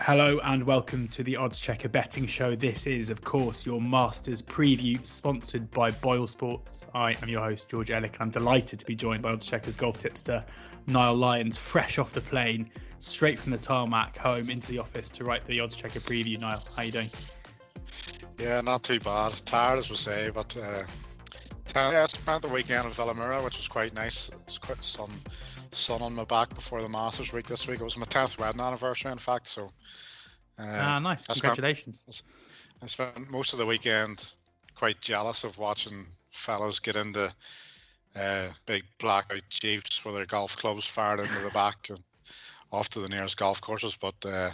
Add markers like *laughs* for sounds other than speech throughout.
Hello and welcome to the Oddschecker Betting Show. This is, of course, your Masters preview sponsored by BoyleSports. I am your host, George Elek, and I'm delighted to be joined by Oddscheckers golf tipster Niall Lyons, fresh off the plane, straight from the tarmac home into the office to write the Oddschecker preview. Niall, how are you doing? Yeah, not too bad. Tired, as we say, but uh, yeah, I spent the weekend in Vilamoura, which was quite nice. It's quite some sun on my back before the Masters week this week. It was my 10th wedding anniversary, in fact. So, uh, ah, nice. Congratulations. I spent, I spent, most of the weekend quite jealous of watching fellas get into uh, big blackout jeeps with their golf clubs fired into the back and off to the nearest golf courses. But uh,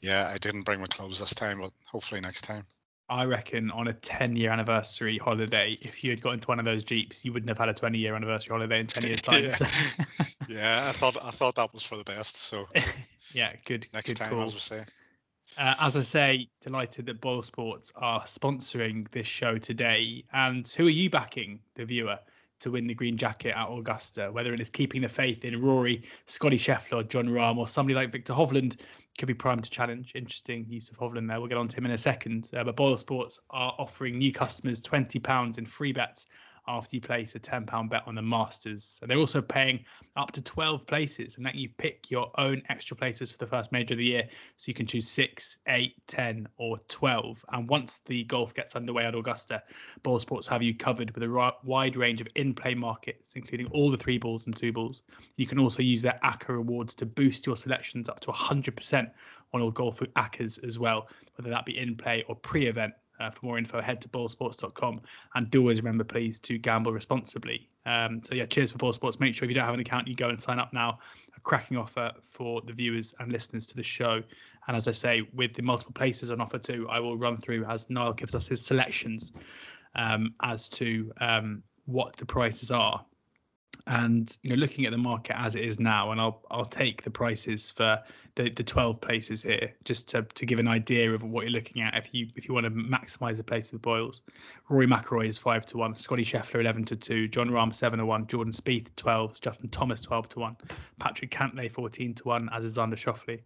yeah, I didn't bring my clubs this time, but hopefully next time. I reckon on a 10 year anniversary holiday, if you had got into one of those Jeeps, you wouldn't have had a 20 year anniversary holiday in 10 years' *laughs* time. yeah. *laughs* yeah, I thought I thought that was for the best. So *laughs* yeah, good. Next good time, call. as we say. Uh, as I say, delighted that BoyleSports are sponsoring this show today. And who are you backing, the viewer, to win the green jacket at Augusta? Whether it is keeping the faith in Rory, Scottie Scheffler, Jon Rahm, or somebody like Viktor Hovland, could be primed to challenge. Interesting use of Hovland there. We'll get on to him in a second. Uh, but BoyleSports are offering new customers £20 in free bets after you place a £10 bet on the Masters. And they're also paying up to 12 places and letting you pick your own extra places for the first major of the year. So you can choose 6, 8, 10, or 12. And once the golf gets underway at Augusta, BoyleSports have you covered with a wide range of in play markets, including all the three balls and two balls. You can also use their ACCA rewards to boost your selections up to 100% on all golf ACCAs as well, whether that be in play or pre event. Uh, for more info, head to boylesports.com. and do always remember, please, to gamble responsibly. Um, so yeah, cheers for BoyleSports. Make sure if you don't have an account, you go and sign up now. A cracking offer for the viewers and listeners to the show. And as I say, with the multiple places on offer too, I will run through as Niall gives us his selections um, as to um, what the prices are and you know looking at the market as it is now and i'll i'll take the prices for the, the 12 places here just to, to give an idea of what you're looking at. If you if you want to maximize the place of boils rory mcilroy is 5 to 1 scottie scheffler 11 to 2 jon rahm 7 to 1 jordan Spieth 12 justin thomas 12 to 1 patrick cantlay 14 to 1 as is xander schauffele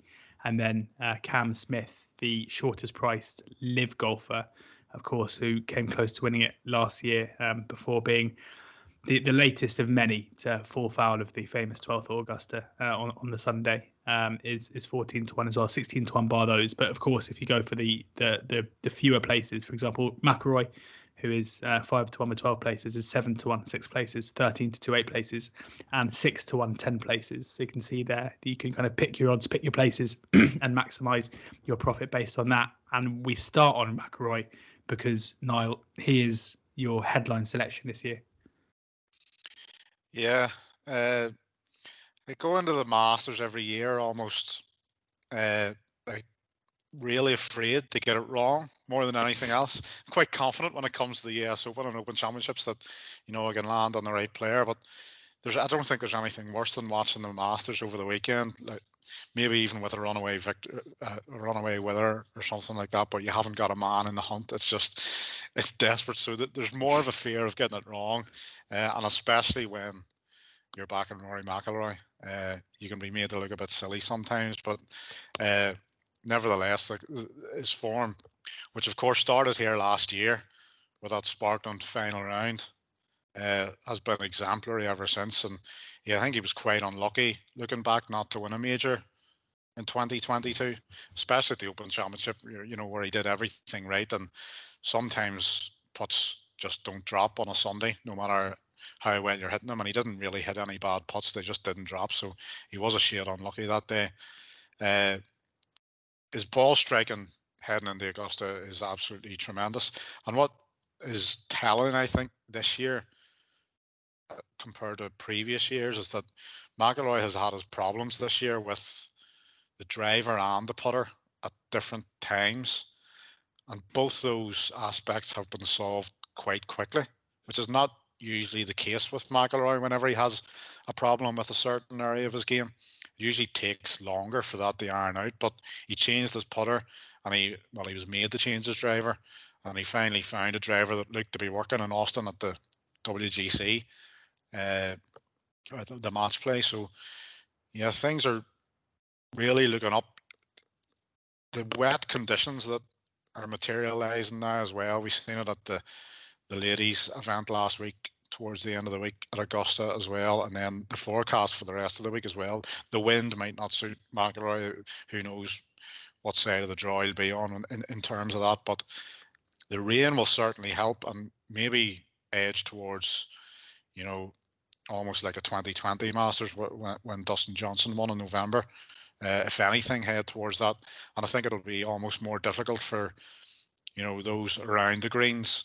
and then uh, cam smith the shortest priced live golfer of course who came close to winning it last year um, before being the, the latest of many to fall foul of the famous 12th Augusta uh, on, on the Sunday um, is is 14 to 1 as well, 16 to 1 bar those. But of course, if you go for the the the, the fewer places, for example, McIlroy, who is uh, 5 to 1 with 12 places, is 7 to 1 6 places, 13 to 2 8 places, and 6 to 1 10 places. So you can see there that you can kind of pick your odds, pick your places, *clears throat* and maximize your profit based on that. And we start on McIlroy because Niall, he is your headline selection this year. Yeah, uh, I go into the Masters every year almost uh, like really afraid to get it wrong more than anything else. I'm quite confident when it comes to the US Open and Open Championships that you know I can land on the right player, but there's I don't think there's anything worse than watching the Masters over the weekend. Like maybe even with a runaway victor, uh, runaway winner or something like that, but you haven't got a man in the hunt. It's just it's desperate. So that there's more of a fear of getting it wrong, uh, and especially when you're backing Rory McIlroy, uh, you can be made to look a bit silly sometimes. But uh, nevertheless, like his form, which of course started here last year with that sparkling final round, uh, has been exemplary ever since. And yeah, I think he was quite unlucky looking back not to win a major in 2022, especially the Open Championship, you know, where he did everything right. And sometimes putts just don't drop on a Sunday, no matter how well you're hitting them. And he didn't really hit any bad putts; they just didn't drop. So he was a shade unlucky that day. Uh, his ball striking heading into Augusta is absolutely tremendous. And what is telling, I think, this year compared to previous years is that McIlroy has had his problems this year with the driver and the putter at different times. And both those aspects have been solved quite quickly, which is not usually the case with McIlroy whenever he has a problem with a certain area of his game. Usually takes longer for that to iron out, but he changed his putter and he well he was made to change his driver and he finally found a driver that looked to be working in Austin at the WGC, uh, the match play. So yeah, things are really looking up the wet conditions that are materialising now as well. We've seen it at the the ladies event last week towards the end of the week at Augusta as well, and then the forecast for the rest of the week as well. The wind might not suit McIlroy. Who knows what side of the draw he'll be on in, in terms of that, but the rain will certainly help and maybe edge towards, you know, almost like a 2020 Masters when, when Dustin Johnson won in November. Uh, if anything, head towards that, and I think it'll be almost more difficult for you know those around the greens.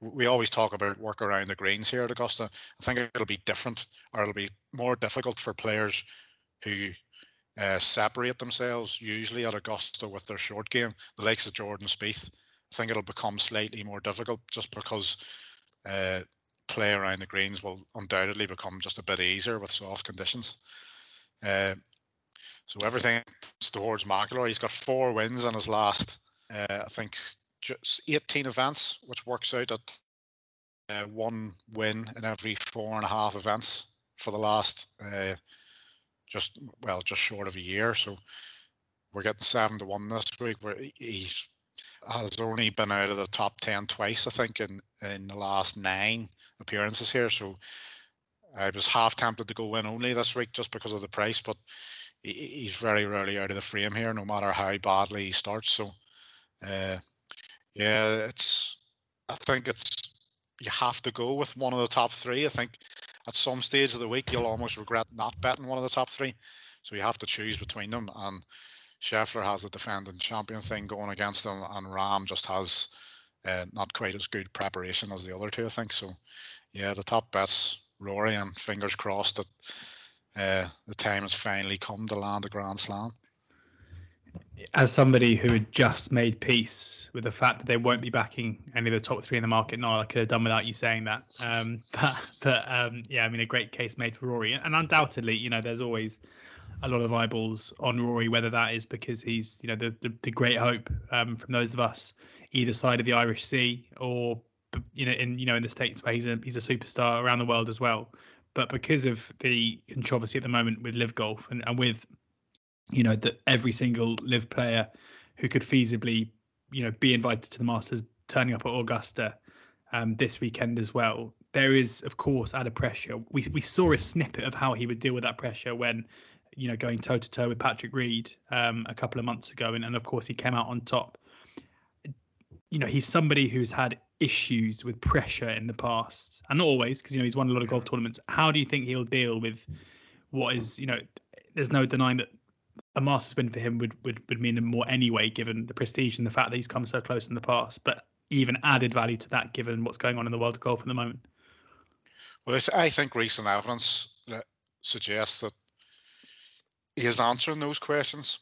We always talk about work around the greens here at Augusta. I think it'll be different, or it'll be more difficult for players who uh, separate themselves usually at Augusta with their short game. The likes of Jordan Spieth, I think it'll become slightly more difficult just because uh, play around the greens will undoubtedly become just a bit easier with soft conditions. Uh, so everything towards McIlroy. He's got four wins in his last, uh, I think, just 18 events, which works out at uh, one win in every four and a half events for the last uh, just well just short of a year. So we're getting seven to one this week. Where he's has only been out of the top ten twice, I think, in in the last nine appearances here. So I was half tempted to go win only this week just because of the price, but he's very rarely out of the frame here, no matter how badly he starts. So. Uh, yeah, it's. I think it's. You have to go with one of the top three. I think at some stage of the week you'll almost regret not betting one of the top three. So you have to choose between them. And Scheffler has the defending champion thing going against him, and Rahm just has uh, not quite as good preparation as the other two. I think so. Yeah, the top bets, Rory, and fingers crossed that uh, the time has finally come to land a Grand Slam as somebody who had just made peace with the fact that they won't be backing any of the top three in the market, no, I could have done without you saying that. Um, *laughs* but, but um, yeah, I mean, a great case made for Rory, and undoubtedly, you know, there's always a lot of eyeballs on Rory, whether that is because he's, you know, the the, the great hope um, from those of us either side of the Irish Sea, or you know, in you know, in the states where he's a he's a superstar around the world as well. But because of the controversy at the moment with LIV Golf and, and with you know that every single LIV player who could feasibly you know be invited to the masters turning up at augusta um, this weekend as well there is of course added pressure we, we saw a snippet of how he would deal with that pressure when you know going toe to toe with patrick reed um, a couple of months ago and, and of course he came out on top you know he's somebody who's had issues with pressure in the past and not always because you know he's won a lot of golf tournaments how do you think he'll deal with what is you know there's no denying that a Masters win for him would, would would mean more anyway, given the prestige and the fact that he's come so close in the past. But even added value to that, given what's going on in the world of golf at the moment. Well, I think recent evidence suggests that he is answering those questions.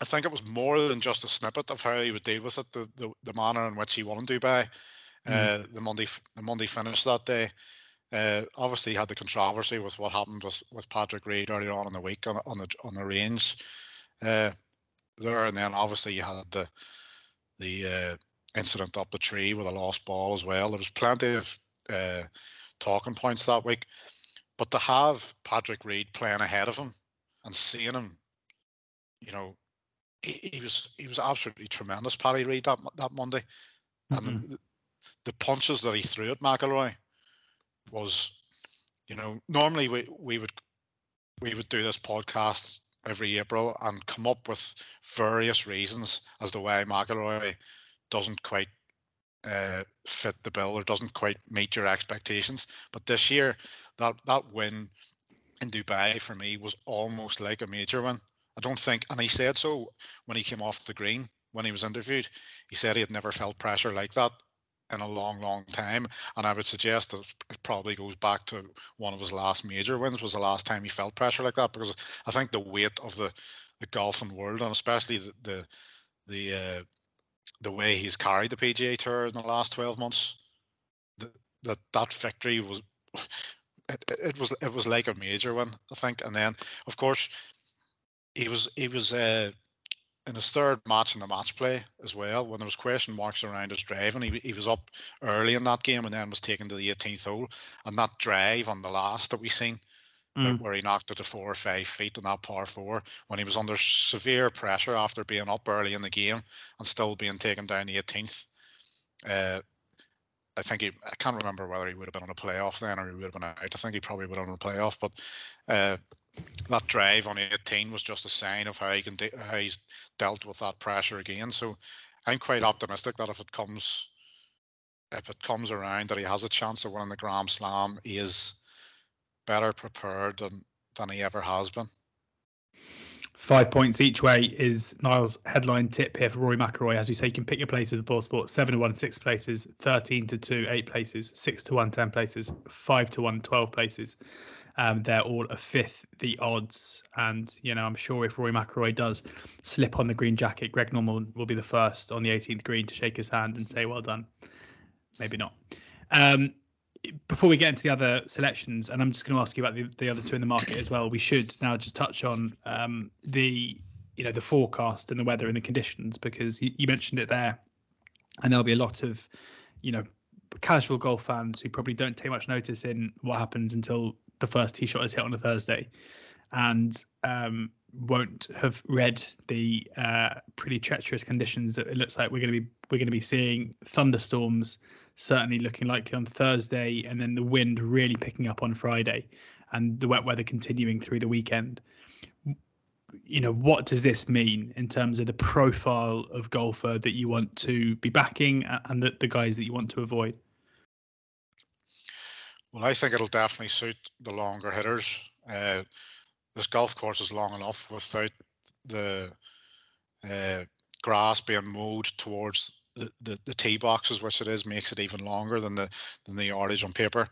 I think it was more than just a snippet of how he would deal with it, the the, the manner in which he won in Dubai, mm. uh, the Monday the Monday finish that day. Uh, obviously, he had the controversy with what happened with, with Patrick Reed earlier on in the week on, on the on the range uh, there, and then obviously you had the the uh, incident up the tree with a lost ball as well. There was plenty of uh, talking points that week, but to have Patrick Reed playing ahead of him and seeing him, you know, he, he was he was absolutely tremendous, Paddy Reed that that Monday, mm-hmm. and the, the punches that he threw at McIlroy was, you know, normally we, we would we would do this podcast every April and come up with various reasons as to why McIlroy doesn't quite uh, fit the bill or doesn't quite meet your expectations. But this year, that that win in Dubai for me was almost like a major win. I don't think, and he said so when he came off the green when he was interviewed. He said he had never felt pressure like that in a long, long time. And I would suggest that it probably goes back to one of his last major wins was the last time he felt pressure like that because I think the weight of the, the golfing world and especially the the the, uh, the way he's carried the PGA Tour in the last 12 months, that that, that victory was it, it was it was like a major one, I think. And then of course he was he was uh, in his third match in the match play as well, when there was question marks around his driving, he, he was up early in that game and then was taken to the 18th hole. And that drive on the last that we seen mm. where he knocked it to four or five feet on that par four when he was under severe pressure after being up early in the game and still being taken down the 18th. Uh, I think he, I can't remember whether he would have been on a playoff then or he would have been out. I think he probably would have been on a playoff, but uh, that drive on 18 was just a sign of how he can de- how he's dealt with that pressure again. So I'm quite optimistic that if it comes if it comes around that he has a chance of winning the Grand Slam, he is better prepared than than he ever has been. Five points each way is Niall's headline tip here for Rory McIlroy. As we say, you can pick your places at BoyleSport. Seven to one, six places. Thirteen to two, eight places. Six to one, ten places. Five to one, 12 places. Um, they're all a fifth the odds, and you know I'm sure if Rory McIlroy does slip on the green jacket, Greg Norman will be the first on the 18th green to shake his hand and say well done. Maybe not. Um, before we get into the other selections, and I'm just going to ask you about the, the other two in the market as well. We should now just touch on um, the you know the forecast and the weather and the conditions because you, you mentioned it there, and there'll be a lot of you know casual golf fans who probably don't take much notice in what happens until the first tee shot is hit on a Thursday, and um, won't have read the uh, pretty treacherous conditions that it looks like we're going to be we're going to be seeing thunderstorms certainly looking likely on Thursday, and then the wind really picking up on Friday, and the wet weather continuing through the weekend. You know, what does this mean in terms of the profile of golfer that you want to be backing and the, the guys that you want to avoid? Well, I think it'll definitely suit the longer hitters. Uh, this golf course is long enough without the uh, grass being mowed towards the, the, the tee boxes, which it is, makes it even longer than the than the yardage on paper.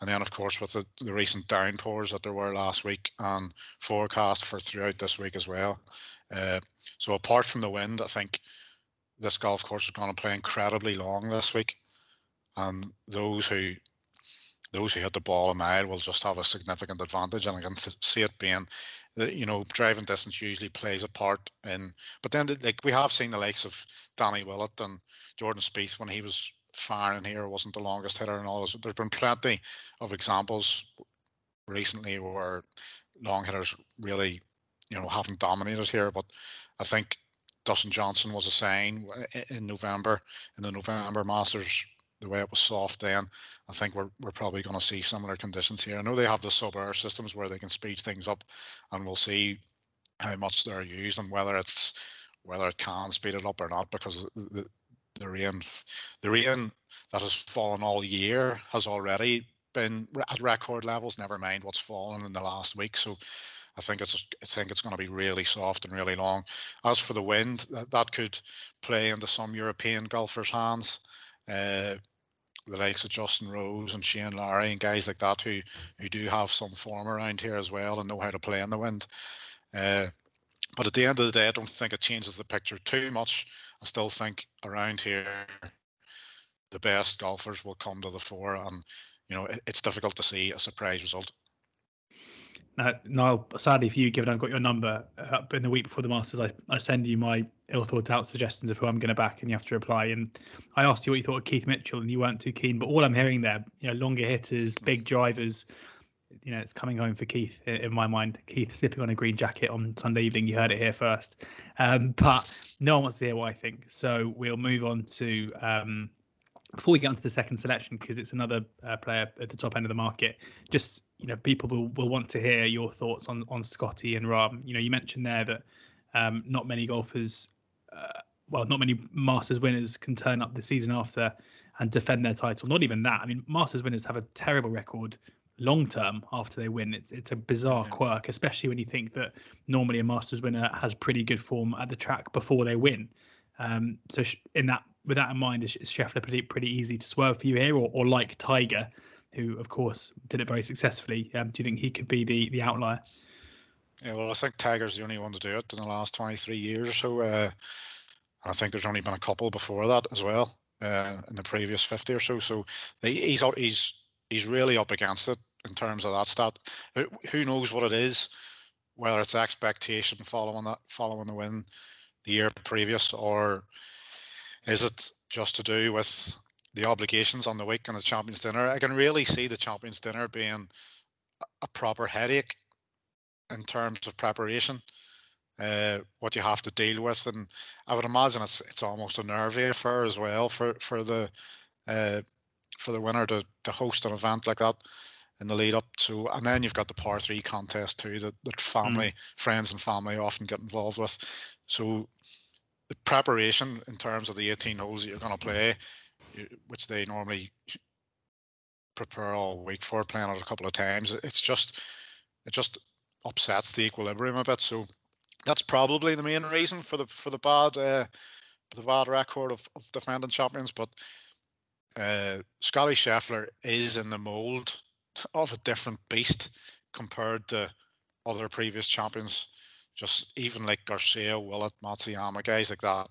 And then, of course, with the, the recent downpours that there were last week and forecast for throughout this week as well. Uh, so apart from the wind, I think this golf course is going to play incredibly long this week. And those who those who hit the ball a mile will just have a significant advantage. And I can see it being, Uh, you know, driving distance usually plays a part in. But then, like we have seen the likes of Danny Willett and Jordan Spieth when he was firing here wasn't the longest hitter and all this. There's been plenty of examples recently where long hitters really, you know, haven't dominated here. But I think Dustin Johnson was a sign uh, in November in the November Masters the way it was soft then, I think we're we're probably going to see similar conditions here. I know they have the sub air systems where they can speed things up, and we'll see how much they're used and whether it's whether it can speed it up or not because the, the rain the rain that has fallen all year has already been at record levels. Never mind what's fallen in the last week. So I think it's I think it's going to be really soft and really long. As for the wind, that, that could play into some European golfers' hands. Uh, the likes of Justin Rose and Shane Lowry and guys like that who who do have some form around here as well and know how to play in the wind. Uh, but at the end of the day, I don't think it changes the picture too much. I still think around here, the best golfers will come to the fore, and you know it, it's difficult to see a surprise result. Now, Niall, sadly for you, given I've got your number up in the week before the Masters, I, I send you my ill thought out suggestions of who I'm going to back, and you have to reply. And I asked you what you thought of Keith Mitchell, and you weren't too keen. But all I'm hearing there, you know, longer hitters, big drivers, you know, it's coming home for Keith in, in my mind. Keith slipping on a green jacket on Sunday evening. You heard it here first. Um, but no one wants to hear what I think. So we'll move on to um, before we get onto the second selection, because it's another uh, player at the top end of the market, just you know, people will, will want to hear your thoughts on on Scottie and Rahm. You know, you mentioned there that um, not many golfers, uh, well, not many Masters winners can turn up the season after and defend their title. Not even that. I mean, Masters winners have a terrible record long term after they win. It's it's a bizarre quirk, especially when you think that normally a Masters winner has pretty good form at the track before they win. Um, so in that with that in mind, is, Scheffler pretty pretty easy to swerve for you here, or, or like Tiger, who of course did it very successfully? Um, do you think he could be the the outlier? Yeah, well, I think Tiger's the only one to do it in the last 23 years or so. Uh, I think there's only been a couple before that as well uh, in the previous 50 or so. So he's he's he's really up against it in terms of that stat. Who knows what it is, whether it's expectation following that following the win the year previous, or is it just to do with the obligations on the week and the Champions Dinner? I can really see the Champions Dinner being a proper headache in terms of preparation. Uh, what you have to deal with, and I would imagine it's it's almost a nervy affair as well for for the uh, for the winner to to host an event like that in the lead up. So and then you've got the par three contest too that that family, mm. friends and family often get involved with. So the preparation in terms of the 18 holes that you're going to play, which they normally prepare all week for, playing it a couple of times, it's just it just upsets the equilibrium a bit. So that's probably the main reason for the for the bad uh, the bad record of, of defending champions. But uh, Scottie Scheffler is in the mold of a different beast compared to other previous champions. Just even like Garcia, Willett, Matsuyama, guys like that.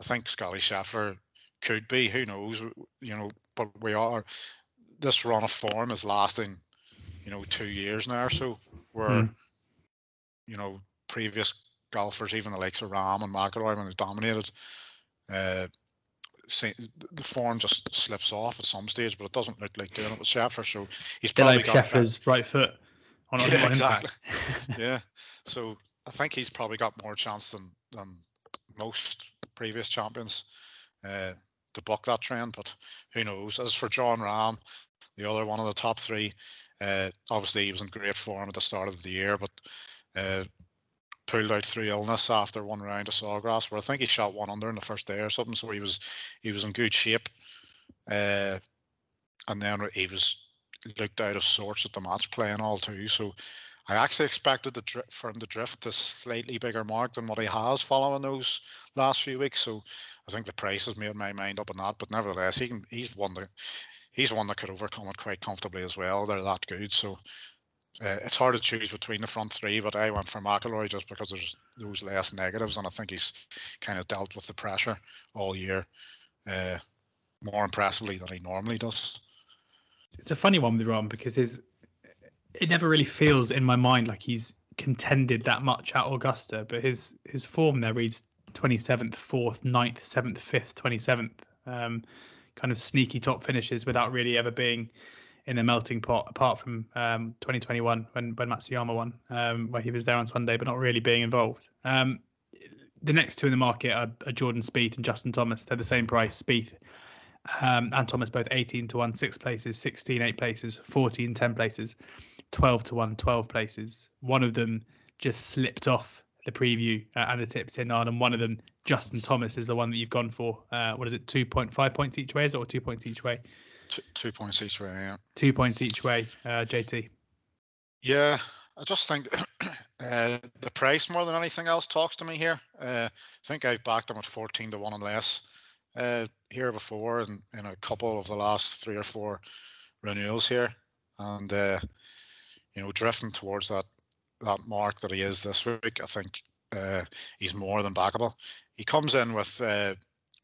I think Scottie Scheffler could be. Who knows? You know, but we are. This run of form is lasting, you know, two years now or so. Where, mm. you know, previous golfers, even the likes of Rahm and McIlroy, when they dominated, uh, the form just slips off at some stage, but it doesn't look like doing it with Scheffler. So he's probably like got Scheffler's right foot on, yeah, exactly. *laughs* yeah, so I think he's probably got more chance than than most previous champions uh, to buck that trend. But who knows? As for Jon Rahm, the other one of the top three, uh, obviously he was in great form at the start of the year, but uh, pulled out through illness after one round of Sawgrass, where I think he shot one under in the first day or something. So he was he was in good shape, uh, and then he was looked out of sorts at the match play and all too. So I actually expected the dri- for him to drift to slightly bigger mark than what he has following those last few weeks. So I think the price has made my mind up on that. But nevertheless, he can he's one that he's one that could overcome it quite comfortably as well. They're that good. So uh, it's hard to choose between the front three, but I went for McIlroy just because there's those less negatives, and I think he's kind of dealt with the pressure all year uh, more impressively than he normally does. It's a funny one with Rahm because his it never really feels in my mind like he's contended that much at Augusta, but his his form there reads 27th, 4th, 9th, 7th, 5th, 27th. Um, kind of sneaky top finishes without really ever being in the melting pot, apart from um, 2021 when when Matsuyama won, um, where he was there on Sunday, but not really being involved. Um, the next two in the market are, are, Jordan Spieth and Justin Thomas. They're the same price. Spieth um, and Thomas both 18 to 1, six places, 16, eight places, 14, 10 places, 12 to 1, 12 places. One of them just slipped off the preview uh, and the tips in on, and one of them, Justin Thomas, is the one that you've gone for. Uh, what is it, 2.5 points each way, is it, or two points each way? Two, two points each way, yeah. Two points each way, uh, JT. Yeah, I just think *clears throat* uh, the price more than anything else talks to me here. Uh, I think I've backed them at 14 to 1 and less uh, here before and in a couple of the last three or four renewals here. And, uh, you know, drifting towards that that mark that he is this week, I think uh, he's more than backable. He comes in with uh,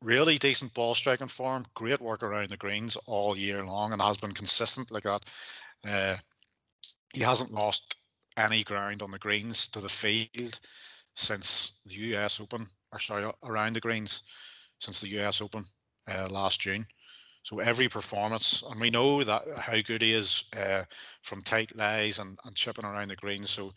really decent ball striking form, great work around the greens all year long, and has been consistent like that. Uh, he hasn't lost any ground on the greens to the field since the US Open, or sorry, around the greens since the US Open uh, last June. So every performance, and we know that how good he is uh, from tight lies and, and chipping around the greens. So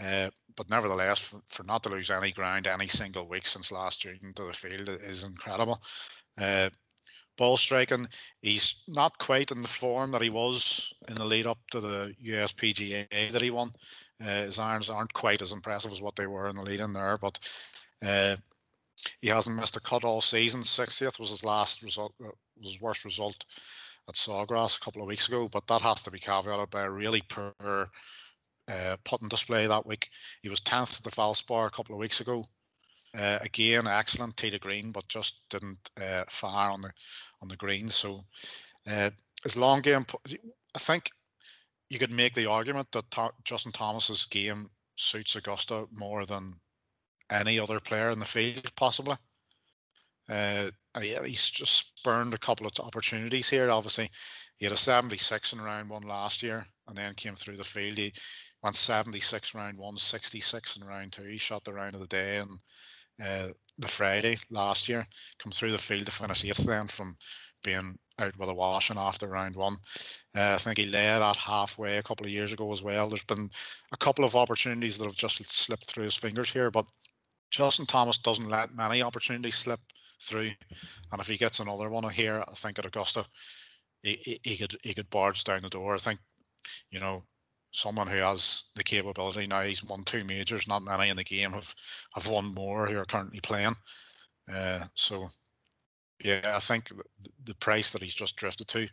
uh, but nevertheless, for, for, not to lose any ground any single week since last June to the field is incredible. Uh, ball striking, he's not quite in the form that he was in the lead up to the USPGA that he won. Uh, his irons aren't quite as impressive as what they were in the lead in there, but uh, he hasn't missed a cut all season. 60th was his last result, uh, was his worst result at Sawgrass a couple of weeks ago, but that has to be caveated by a really poor uh, putting display that week. He was 10th at the Valspar a couple of weeks ago. Uh, again, excellent tee to green, but just didn't uh, fire on the on the green. So uh, his long game, I think you could make the argument that Th- Justin Thomas's game suits Augusta more than any other player in the field, possibly. Uh, he's just spurned a couple of opportunities here. Obviously, he had a 76 in round one last year, and then came through the field. He went 76 round one, 66 in round two. He shot the round of the day and uh, the Friday last year. Come through the field to finish eighth then from being out with a wash washing after round one. Uh, I think he led at halfway a couple of years ago as well. There's been a couple of opportunities that have just slipped through his fingers here, but Justin Thomas doesn't let many opportunities slip through, and if he gets another one here, I think at Augusta, he, he, he could he could barge down the door. I think, you know, someone who has the capability now. He's won two majors. Not many in the game have have won more who are currently playing. Uh, so, yeah, I think the price that he's just drifted to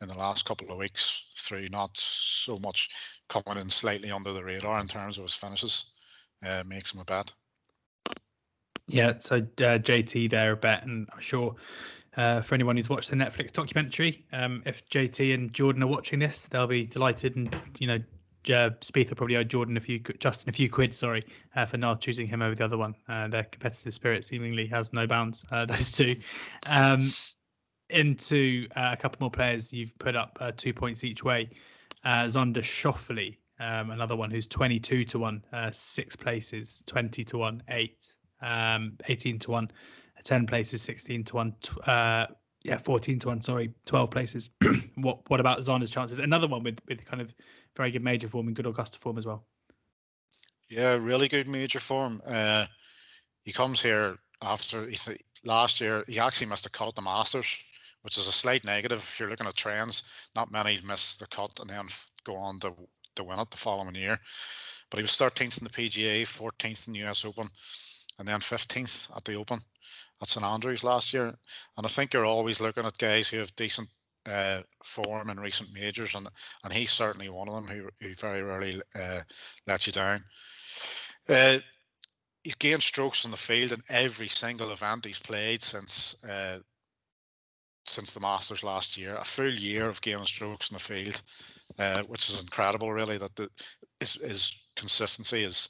in the last couple of weeks through not so much coming in slightly under the radar in terms of his finishes uh, makes him a bet. Yeah, so uh, JT there a bet, and I'm sure uh, for anyone who's watched the Netflix documentary, um, if JT and Jordan are watching this, they'll be delighted, and you know, uh, Spieth will probably owe Jordan a few, Justin a few quid, sorry, uh, for not choosing him over the other one. Uh, their competitive spirit seemingly has no bounds. Uh, *laughs* those two. Um, into uh, a couple more players, you've put up two points each way. Xander Schauffele, um, another one who's 22 to one, six places, 20 to one, eight um, 18 to 1, 10 places, 16 to 1, uh, yeah, 14 to 1, sorry, 12 places. *clears throat* what what about Xander's chances? Another one with, with kind of very good major form and good Augusta form as well. Yeah, really good major form. Uh, he comes here after he last year, he actually missed a cut the Masters, which is a slight negative if you're looking at trends. Not many miss the cut and then go on to, to win it the following year. But he was 13th in the PGA, 14th in the US Open and then 15th at the Open at St Andrews last year. And I think you're always looking at guys who have decent uh, form in recent majors, and and he's certainly one of them who, who very rarely uh, lets you down. Uh, he's gained strokes on the field in every single event he's played since uh, since the Masters last year. A full year of gaining strokes in the field, uh, which is incredible. Really, that the his, his consistency is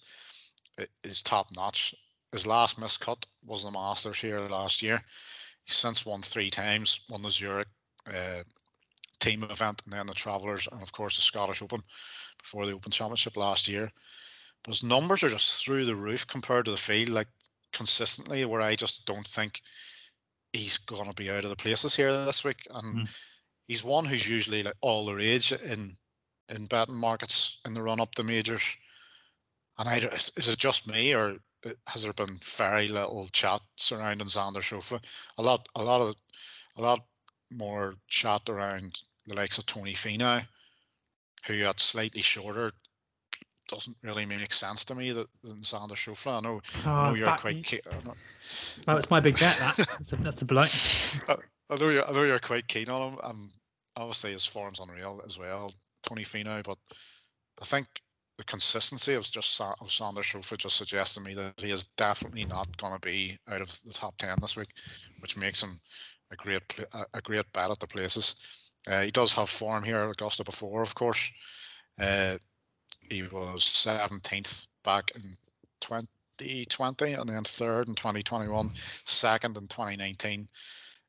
is top notch his last missed cut was the Masters here last year. He's since won three times, won the Zurich uh, team event and then the Travellers and of course the Scottish Open before the Open Championship last year. But his numbers are just through the roof compared to the field, like consistently, where I just don't think he's going to be out of the places here this week. And mm. he's one who's usually like all the rage in in betting markets in the run up to majors. And I, is it just me or has there been very little chat surrounding Xander Schauffele? A lot, a lot of, a lot more chat around the likes of Tony Finau, who at slightly shorter doesn't really make sense to me that than Xander Schauffele. I know, oh, I know ah, you're quite. Keen, well, it's my big bet. That that's a, that's a blight. *laughs* I, I know you're, I know you're quite keen on him, and obviously his form's unreal as well, Tony Finau. But I think the consistency of just of Xander Schauffele just suggests to me that he is definitely not going to be out of the top ten this week, which makes him a great a great bet at the places. Uh, he does have form here at Augusta before, of course. Uh, he was 17th back in 2020 and then third in 2021, second in 2019.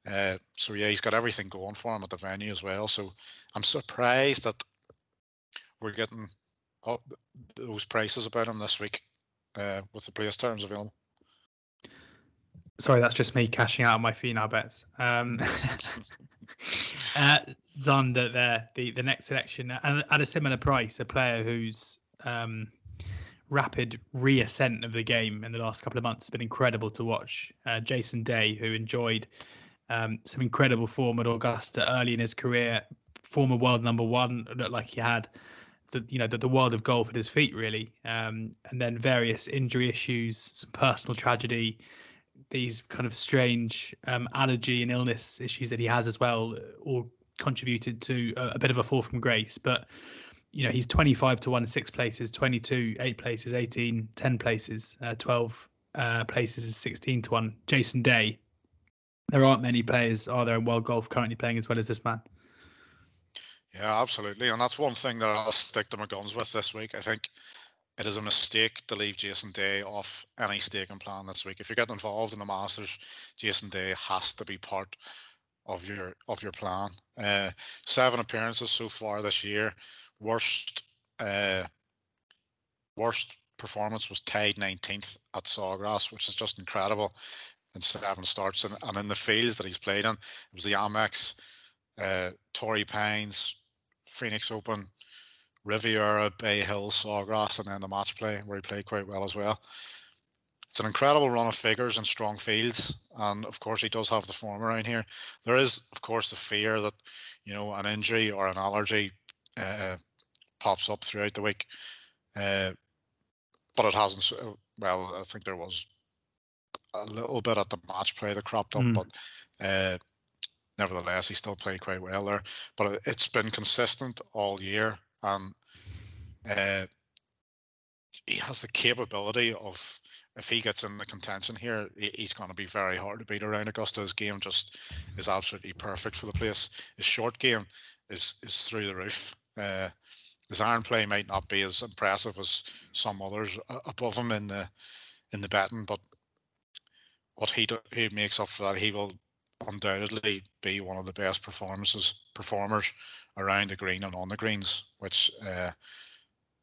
Uh, so yeah, he's got everything going for him at the venue as well. So I'm surprised that we're getting up those prices about him this week uh, with the players terms available. Sorry, that's just me cashing out on my Finau bets. Um, *laughs* *laughs* uh, Xander there, the, the next selection, and at a similar price, a player whose um, rapid reascent of the game in the last couple of months has been incredible to watch. Uh, Jason Day, who enjoyed um, some incredible form at Augusta early in his career, former world number one, looked like he had the you know the, the world of golf at his feet really. Um, and then various injury issues some personal tragedy these kind of strange um, allergy and illness issues that he has as well all contributed to a, a, bit of a fall from grace. But you know he's 25 to 1 six places 22 eight places 18 10 places uh, 12 uh, places is 16 to 1 jason day. There aren't many players are there in world golf currently playing as well as this man yeah, absolutely. And that's one thing that I'll stick to my guns with this week. I think it is a mistake to leave Jason Day off any staking plan this week. If you get involved in the Masters, Jason Day has to be part of your of your plan. Uh, seven appearances so far this year. Worst uh, worst performance was tied 19th at Sawgrass, which is just incredible. In seven starts and, and in the fields that he's played in, it was the Amex, uh, Torrey Pines, Phoenix Open, Riviera, Bay Hill, Sawgrass, and then the match play where he played quite well as well. It's an incredible run of figures and strong fields, and of course he does have the form around here. There is, of course, the fear that you know an injury or an allergy uh, pops up throughout the week, uh, but it hasn't. Well, I think there was a little bit at the match play that cropped up, mm. but uh, nevertheless, he still played quite well there. But it's been consistent all year, and uh, he has the capability of if he gets in the contention here, he's going to be very hard to beat around Augusta. His game just is absolutely perfect for the place. His short game is is through the roof. Uh, his iron play might not be as impressive as some others above him in the in the betting, but what he do, he makes up for that, he will undoubtedly be one of the best performances performers around the green and on the greens, which uh,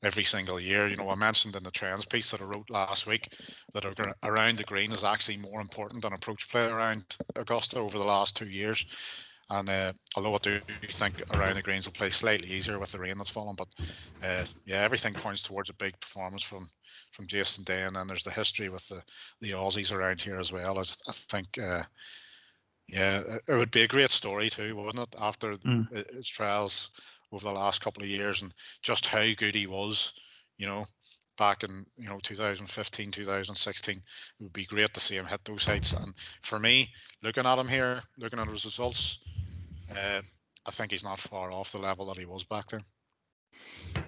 every single year. You know, I mentioned in the trends piece that I wrote last week that around the green is actually more important than approach play around Augusta over the last two years. And uh, although I do think around the greens will play slightly easier with the rain that's fallen, but uh, yeah, everything points towards a big performance from from Jason Day, and then there's the history with the the Aussies around here as well. I, I think, uh, yeah, it would be a great story too, wouldn't it? After mm. its trials over the last couple of years, and just how good he was, you know, back in you know 2015 2016 it would be great to see him hit those heights and for me looking at him here looking at his results uh, I think he's not far off the level that he was back then.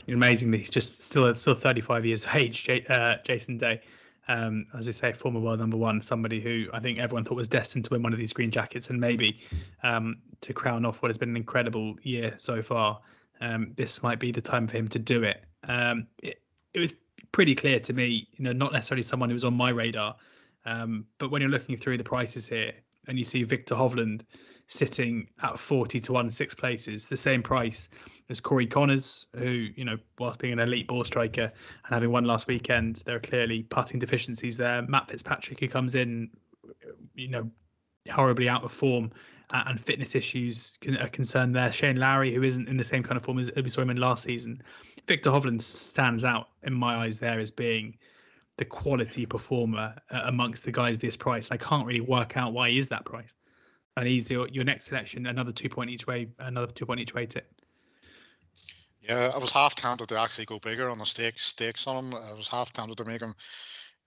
Amazingly, he's just still still 35 years of age. Uh, Jason Day, um, as we say, former world number one, somebody who I think everyone thought was destined to win one of these green jackets, and maybe um, to crown off what has been an incredible year so far, um, this might be the time for him to do it. Um, it. It was pretty clear to me, you know, not necessarily someone who was on my radar, um, but when you're looking through the prices here and you see Viktor Hovland sitting at 40 to 1 six places, the same price as Corey Conners, who, you know, whilst being an elite ball striker and having won last weekend, there are clearly putting deficiencies there. Matt Fitzpatrick, who comes in, you know, horribly out of form uh, and fitness issues are concerned there. Shane Lowry, who isn't in the same kind of form as we saw him in last season. Viktor Hovland stands out in my eyes there as being the quality performer uh, amongst the guys this price. I can't really work out why is that price and he's your, your next selection, another two point each way, another two point each way tip. Yeah, I was half tempted to actually go bigger on the stakes stakes on him. I was half tempted to make him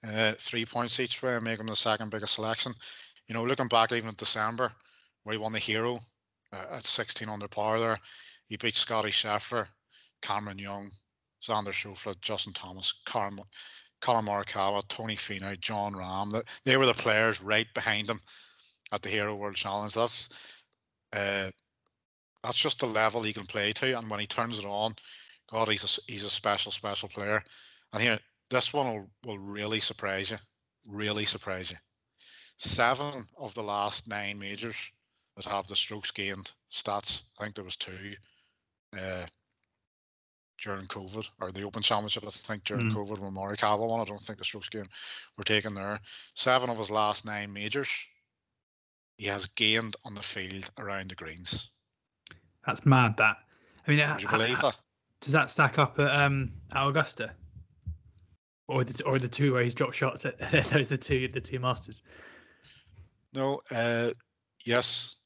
uh, three points each way and make him the second biggest selection. You know, looking back even in December, where he won the Hero uh, at 16 under par there, he beat Scottie Scheffler, Cameron Young, Xander Schauffele, Justin Thomas, Collin, Collin Morikawa, Tony Finau, Jon Rahm. They were the players right behind him at the Hero World Challenge. That's uh, that's just the level he can play to, and when he turns it on, God, he's a he's a special special player. And here, this one will, will really surprise you, really surprise you. Seven of the last nine majors that have the strokes gained stats. I think there was two uh, during COVID or the Open Championship. I think during mm. COVID when Morikawa won. I don't think the strokes gained were taken there. Seven of his last nine majors he has gained on the field around the greens. That's mad. That I mean, Would you believe that? Does that stack up at um at Augusta? Or the or the two where he's dropped shots *laughs* at those the two the two masters. No, uh, yes,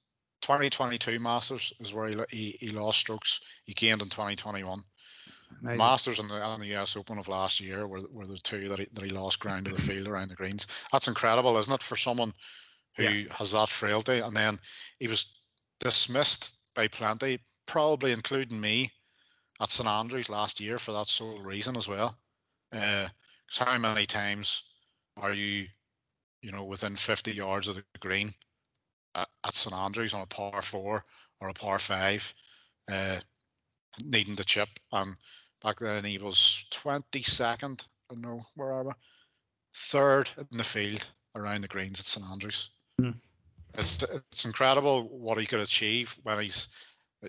2022 Masters is where he, he, he lost strokes. He gained in 2021. Amazing. Masters and the, and the US Open of last year were, were the two that he, that he lost ground to the *clears throat* field around the greens. That's incredible, isn't it, for someone who yeah. has that frailty. And then he was dismissed by plenty, probably including me at St Andrews last year for that sole reason as well. Because uh, how many times are you, you know, within 50 yards of the green at, at St Andrews on a par four or a par five, uh, needing the chip? And back then he was 22nd, I don't know, where are we? Third in the field around the greens at St Andrews. Mm. It's it's incredible what he could achieve when he's,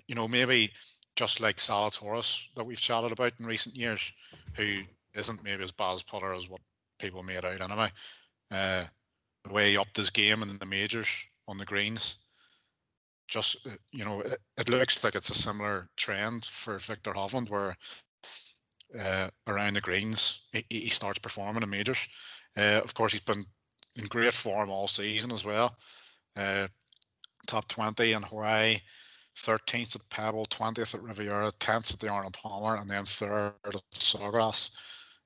you know, maybe just like Zalatoris that we've chatted about in recent years, who isn't maybe as bad as putter as what people made out anyway. Uh, the way he upped his game in the majors on the greens. just uh, you know, it, it, looks like it's a similar trend for Viktor Hovland, where uh, around the greens he, he, starts performing in majors. Uh, of course, he's been in great form all season as well. Uh, top 20 in Hawaii, 13th at Pebble, 20th at Riviera, 10th at the Arnold Palmer, and then third at Sawgrass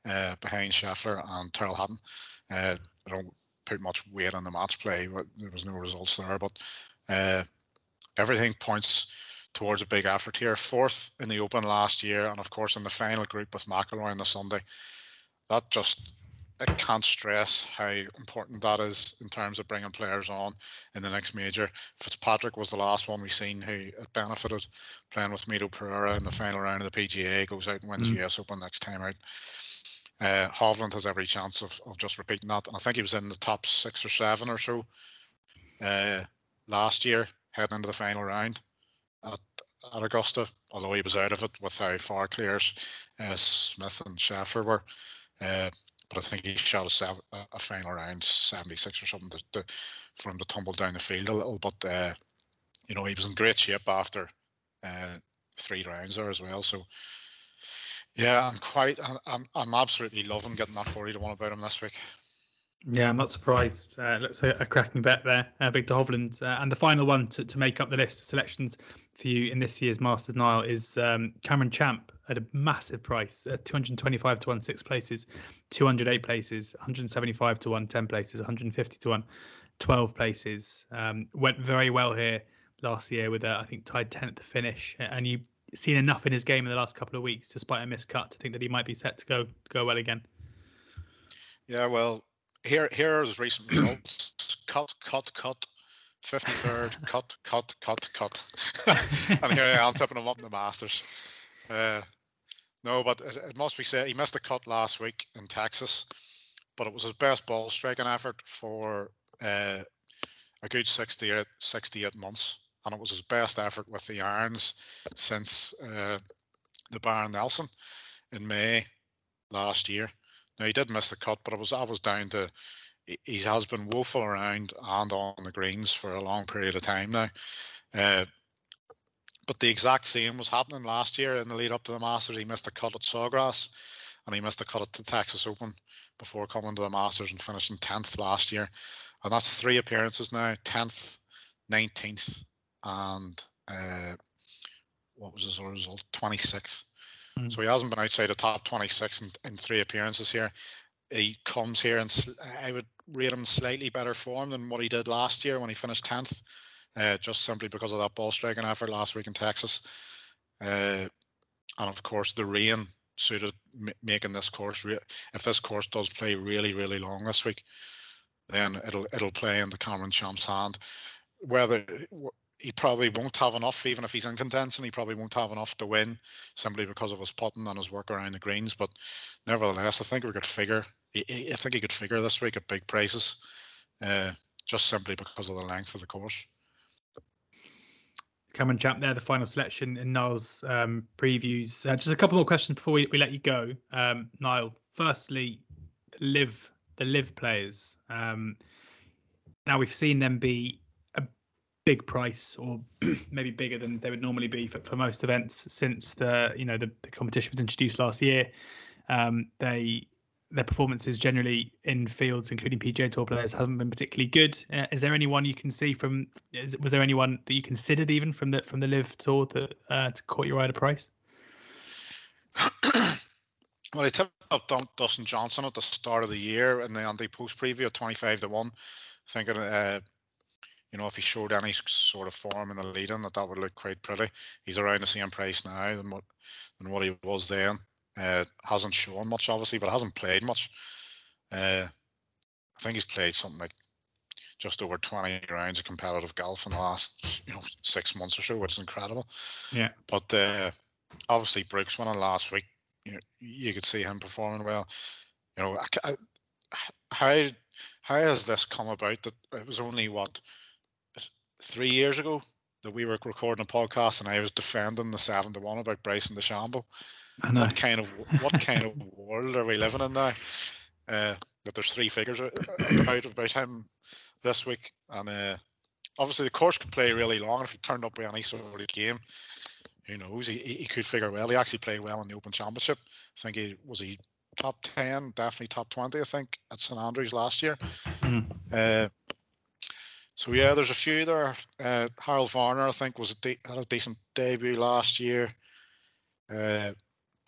uh, behind Scheffler and Tyrrell Hatton. Uh, I don't put much weight on the match play, but there was no results there. But uh, everything points towards a big effort here. Fourth in the Open last year, and of course in the final group with McIlroy on the Sunday. That just I can't stress how important that is in terms of bringing players on in the next major. Fitzpatrick was the last one we've seen who benefited playing with Mito Pereira in the final round of the PGA, goes out and wins mm. US Open next time out. Uh, Hovland has every chance of, of just repeating that. And I think he was in the top six or seven or so uh, last year, heading into the final round at, at Augusta, although he was out of it with how far clears uh, Smith and Scheffler were. Uh, but I think he shot a, seven, a, final round 76 or something to, to, for him to tumble down the field a little. But, uh, you know, he was in great shape after uh, three rounds there as well. So, yeah, I'm quite, I'm, I'm absolutely loving getting that 40 to 1 about him this week. Yeah, I'm not surprised. Uh, looks like a cracking bet there, uh, Viktor Hovland. Uh, and the final one to, to make up the list of selections for you in this year's Masters Niall is um, Cameron Champ at a massive price, uh, 225 to 1 six places, 208 places, 175 to 1 10 places, 150 to 1 12 places. Um, went very well here last year with a, I think tied 10th finish, and you've seen enough in his game in the last couple of weeks, despite a missed cut, to think that he might be set to go go well again. Yeah, well, here here are his recent results: cut, cut, cut, 53rd, cut, cut, cut, cut, *laughs* and here I am tipping him up in the Masters. Uh, no, but it, must be said he missed a cut last week in Texas, but it was his best ball striking effort for uh, a good 68, 68 months and it was his best effort with the irons since uh, the Byron Nelson in May last year. Now he did miss the cut, but it was that was down to he has been woeful around and on the greens for a long period of time now. Uh, but the exact same was happening last year in the lead up to the Masters. He missed a cut at Sawgrass and he missed a cut at the Texas Open before coming to the Masters and finishing 10th last year. And that's three appearances now 10th, 19th, and uh, what was his result? 26th. Mm. So he hasn't been outside the top 26 in, in three appearances here. He comes here and I would rate him slightly better form than what he did last year when he finished 10th, uh, just simply because of that ball striking effort last week in Texas. Uh, and of course, the rain suited m- making this course. Re- if this course does play really, really long this week, then it'll it'll play in the Cameron Champ's hand. Whether he probably won't have enough, even if he's in contention. He probably won't have enough to win simply because of his putting and his work around the greens. But nevertheless, I think we could figure. I think he could figure this week at big prices, uh, just simply because of the length of the course. Cameron Champ there, the final selection in Niall's um, previews. Uh, just a couple more questions before we, we let you go, um, Niall. Firstly, LIV the LIV players. Um, now we've seen them be a big price or *clears throat* maybe bigger than they would normally be for, for most events since the you know the, the competition was introduced last year. Um, they their performances generally in fields, including PGA Tour players, haven't been particularly good. Uh, is there anyone you can see from? Is, was there anyone that you considered even from the from the LIV Tour that uh, to caught your eye at a price? *clears throat* well, I tipped up Dustin Johnson at the start of the year in the post preview at twenty five to one, thinking uh, you know, if he showed any sort of form in the lead in that that would look quite pretty. He's around the same price now than what than what he was then. Uh, hasn't shown much obviously, but hasn't played much. Uh, I think he's played something like just over 20 rounds of competitive golf in the last you know six months or so, which is incredible. Yeah. But uh, obviously Brooks won winning last week, you know, you could see him performing well. You know, I, I, how how has this come about that it was only what three years ago that we were recording a podcast and I was defending the seven to one about Bryson DeChambeau. What kind of what kind of *laughs* world are we living in now? Uh, that there's three figures out about him this week, and uh, obviously the course could play really long. If he turned up with any sort of game, who knows? He, he could figure well. He actually played well in the Open Championship. I think he was he top ten, definitely top twenty. I think at St Andrews last year. Mm. Uh, so yeah, there's a few there. Uh, Harold Varner, I think, was a de- had a decent debut last year. Uh,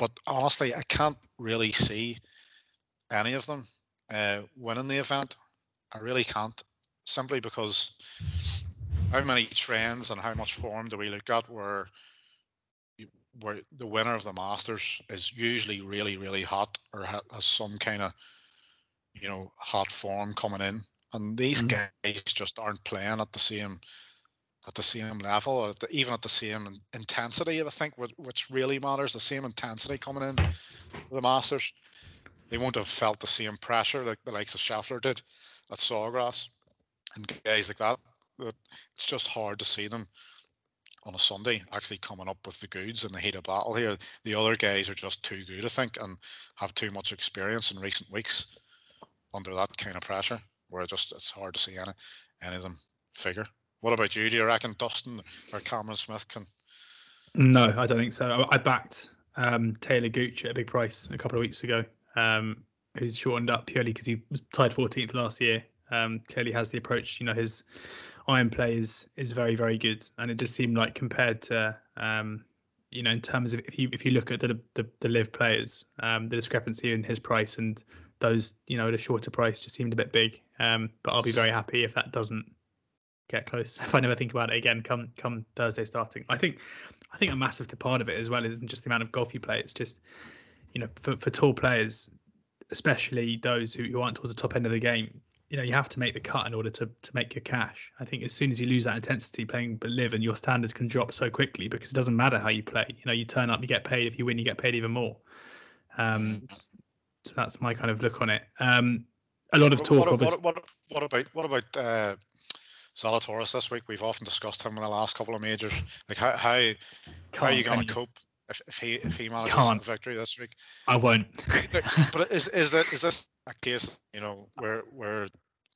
but honestly, I can't really see any of them uh, winning the event. I really can't, simply because how many trends and how much form do we look at where where the winner of the Masters is usually really really hot or has some kind of you know hot form coming in, and these mm-hmm. guys just aren't playing at the same at the same level, at the, even at the same intensity. I think which really matters, the same intensity coming in the Masters. They won't have felt the same pressure like the likes of Scheffler did at Sawgrass and guys like that. It's just hard to see them on a Sunday actually coming up with the goods in the heat of battle here. The other guys are just too good, I think, and have too much experience in recent weeks under that kind of pressure. Where just it's hard to see any any of them figure. What about you? Do you reckon Dustin or Cameron Smith can? No, I don't think so. I backed um, Taylor Gooch at a big price a couple of weeks ago, um, who's shortened up purely because he was tied 14th last year. Um, clearly has the approach. You know, his iron play is is very very good, and it just seemed like compared to um, you know in terms of if you if you look at the the, the LIV players, um, the discrepancy in his price and those you know at a shorter price just seemed a bit big. Um, but I'll be very happy if that doesn't get close. *laughs* If I never think about it again, come come Thursday starting. I think I think a massive part of it as well isn't just the amount of golf you play. It's just you know for for tour players, especially those who, who aren't towards the top end of the game. You know, you have to make the cut in order to to make your cash. I think as soon as you lose that intensity playing but LIV and your standards can drop so quickly because it doesn't matter how you play. You know, you turn up, you get paid. If you win, you get paid even more. Um, mm. so that's my kind of look on it. Um, a lot of talk. What, what, what, what about what about uh, Zalatoris this week. We've often discussed him in the last couple of majors. Like how how, how are you going to cope if, if he if he manages a victory this week? I won't. but is is that is this a case you know where we're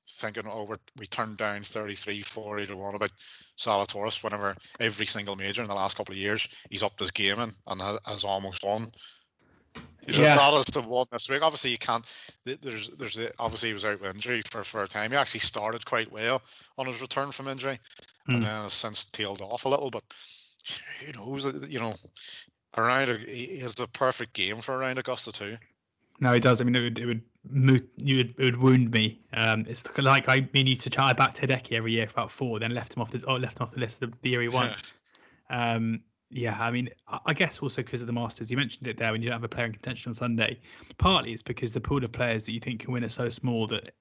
thinking oh we we turned down 33 40 to 1 about Zalatoris whenever every single major in the last couple of years he's upped his game and, and has, has almost won yeah. that is the one this week. Obviously, you can't. There's, there's the, obviously he was out with injury for, for a time. He actually started quite well on his return from injury, mm. and hmm. then has since tailed off a little. But who knows? You know, around he has a perfect game for around Augusta too. No, he does. I mean, it would it would you would, it would wound me. Um, it's like I mean, used to try back Hideki every year for about four, then left him off the oh, left him off the list of the year he won. Yeah. Um, yeah, I mean, I guess also because of the Masters, you mentioned it there when you don't have a player in contention on Sunday. Partly it's because the pool of players that you think can win are so small that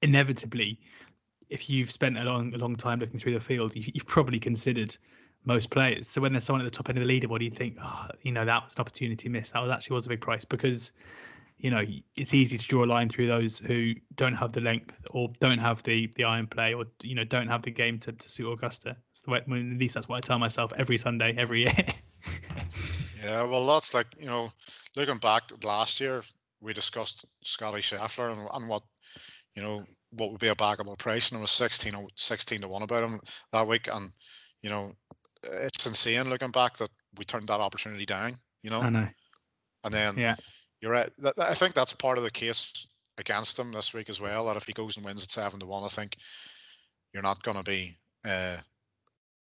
inevitably, if you've spent a long, a long time looking through the field, you, have probably considered most players. So when there's someone at the top end of the leaderboard, you think, oh, you know, that was an opportunity missed. That was actually was a big price because, you know, it's easy to draw a line through those who don't have the length or don't have the the iron play or you know don't have the game to, to suit Augusta the way, at least that's what I tell myself every Sunday, every year. *laughs* yeah, well, that's like you know, looking back last year, we discussed Scottie Scheffler and, and what you know what would be a backable price, and it was 16, 16 to one about him that week, and you know, it's insane looking back that we turned that opportunity down. You know, I know. And then yeah, you're right. I think that's part of the case against him this week as well. That if he goes and wins at seven to one, I think you're not going to be uh,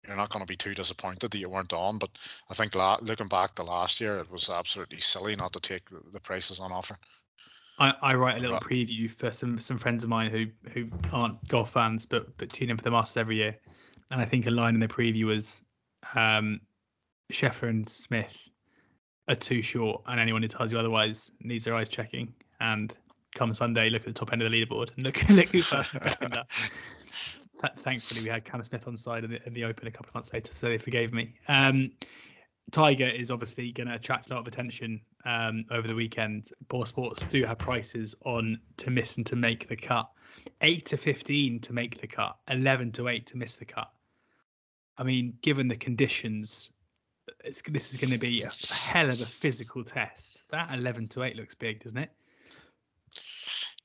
you're not going to be too disappointed that you weren't on. But I think la- looking back to last year, it was absolutely silly not to take the, the prices on offer. I, I write a little preview for some some friends of mine who who aren't golf fans but but tune in for the Masters every year, and I think a line in the preview was, um, Scheffler and Smith are too short, and anyone who tells you otherwise needs their eyes checking. And come Sunday, look at the top end of the leaderboard and look *laughs* look who's first and second up. *laughs* thankfully we had Cam Smith on side in the, in the Open a couple of months later, so they forgave me. Um, Tiger is obviously going to attract a lot of attention um, over the weekend. BoyleSports do have prices on to miss and to make the cut. Eight to fifteen to make the cut. Eleven to eight to miss the cut. I mean, given the conditions, this is going to be a hell of a physical test. That eleven to eight looks big, doesn't it?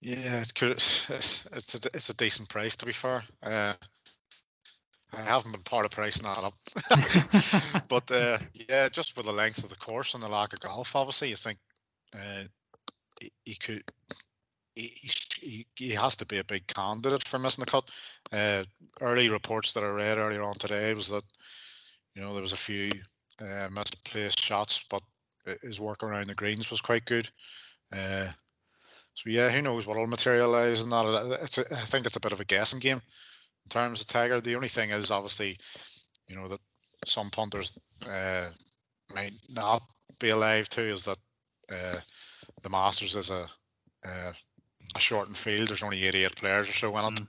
Yeah, it's. *sighs* It's it's a, it's a decent price to be fair. Uh, I haven't been part of pricing that up. *laughs* but uh, yeah, just for the length of the course and the lack of golf, obviously, you think uh, he, he, could. He, he, he has to be a big candidate for missing the cut. Uh, early reports that I read earlier on today was that you know there was a few uh, misplaced shots, but his work around the greens was quite good. So yeah, who knows what will materialise and that? It's a, I think it's a bit of a guessing game in terms of Tiger. The only thing is obviously, you know, that some punters uh, might not be alive to is that uh, the Masters is a uh, a shortened field. There's only 88 players or so in it, mm.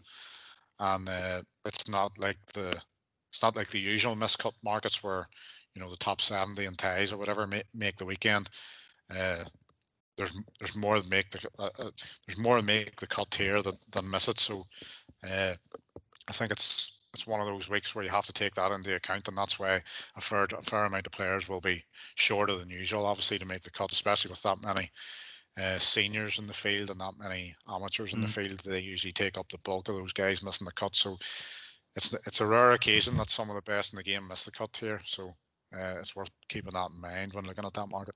and uh, it's not like the it's not like the usual miscut markets where you know the top 70 and ties or whatever make, make the weekend. Uh, there's there's more than make the uh, uh, there's more than make the cut here than, than miss it. So uh, I think it's it's one of those weeks where you have to take that into account, and that's why a fair a fair amount of players will be shorter than usual, obviously, to make the cut, especially with that many uh, seniors in the field and that many amateurs in mm. the field. They usually take up the bulk of those guys missing the cut. So it's it's a rare occasion that some of the best in the game miss the cut here. So uh, it's worth keeping that in mind when looking at that market.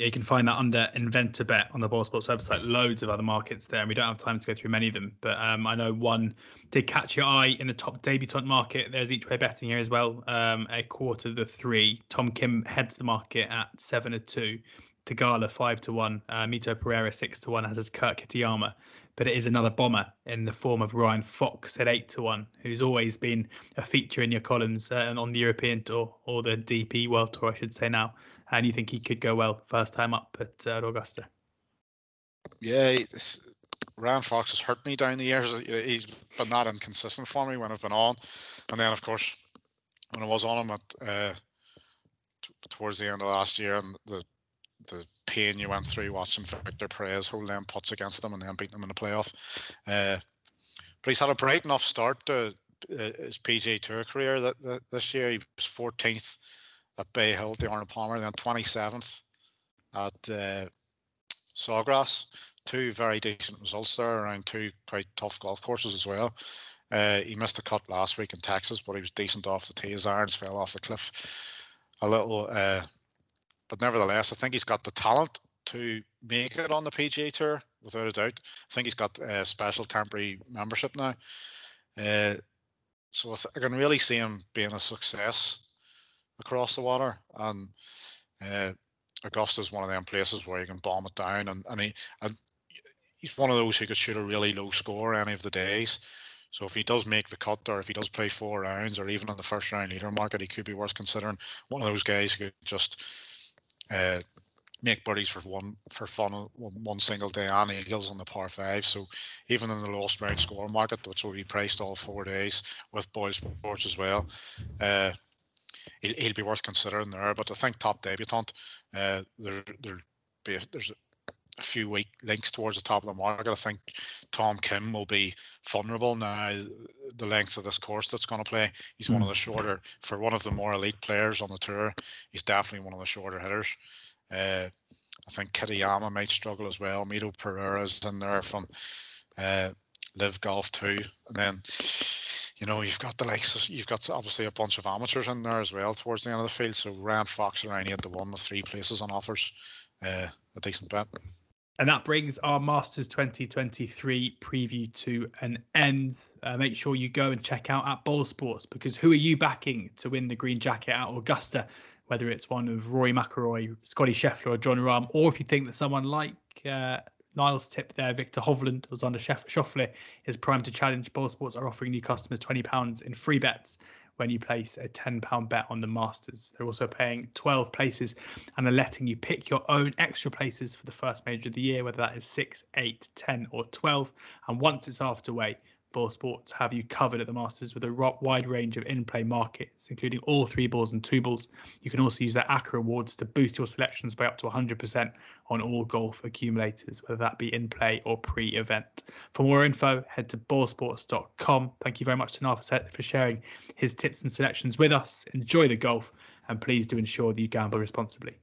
Yeah, you can find that under Inventor Bet on the BoyleSports website. Loads of other markets there, and we don't have time to go through many of them. But um, I know one did catch your eye in the top debutant market. There's each way betting here as well. Um, a quarter to three. Tom Kim heads the market at seven to two. Theegala five to one. Uh, Mito Pereira six to one. Has his Kurt Kitayama but it is another bomber in the form of Ryan Fox at eight to one, who's always been a feature in your columns uh, on the European Tour or the DP World Tour, I should say now. And you think he could go well first time up at uh, Augusta? Yeah, Ryan Fox has hurt me down the years. He's been not inconsistent for me when I've been on, and then of course when I was on him at uh, t- towards the end of last year and the the pain you went through watching Victor Perez hold them against them and then beating them in the playoff. Uh, but he's had a bright enough start to uh, his PGA Tour career that, that, this year. He was 14th at Bay Hill, the Arnold Palmer, then 27th at uh, Sawgrass. Two very decent results there around two quite tough golf courses as well. Uh, he missed a cut last week in Texas, but he was decent off the tee. His irons fell off the cliff a little. Uh, but nevertheless, I think he's got the talent to make it on the PGA Tour without a doubt. I think he's got a special temporary membership now, uh, so I, th- I, can really see him being a success across the water. And uh, Augusta is one of them places where you can bomb it down, and and he and he's one of those who could shoot a really low score any of the days. So if he does make the cut, or if he does play four rounds, or even on the first round leader market, he could be worth considering. One of those guys who could just uh, make birdies for one for fun one single day and eagles on the par five. So even in the lowest round score market, which will be priced all four days with BoyleSports as well, uh, he'll, he'll be worth considering there. But I think top debutant, uh, there there be there's a few weak links towards the top of the market. I think Tom Kim will be vulnerable now. The length of this course that's going to play, he's mm. one of the hmm. shorter for one of the more elite players on the tour. He's definitely one of the shorter hitters. Uh, I think Kitayama might struggle as well. Mito Pereira's in there from uh, LIV Golf too, and then you know you've got the likes. of, You've got obviously a bunch of amateurs in there as well towards the end of the field. So Ryan Fox and around eight to one with three places on offers. Uh, a decent bet. And that brings our Masters 2023 preview to an end. Uh, make sure you go and check out at BoyleSports because who are you backing to win the green jacket at Augusta? Whether it's one of Rory McIlroy, Scottie Scheffler, or Jon Rahm, or if you think that someone like uh, Niall's tip there, Viktor Hovland was under Scheffler is primed to challenge. BoyleSports are offering new customers £20 in free bets when you place a £10 bet on the Masters. They're also paying 12 places and are letting you pick your own extra places for the first major of the year, whether that is 6, 8, 10, or 12. And once it's after way, BoyleSports have you covered at the Masters with a wide range of in-play markets, including all three balls and two balls. You can also use their ACCA awards to boost your selections by up to 100% on all golf accumulators, whether that be in-play or pre-event. For more info, head to boylesports.com. Thank you very much to Niall for sharing his tips and selections with us. Enjoy the golf, and please do ensure that you gamble responsibly.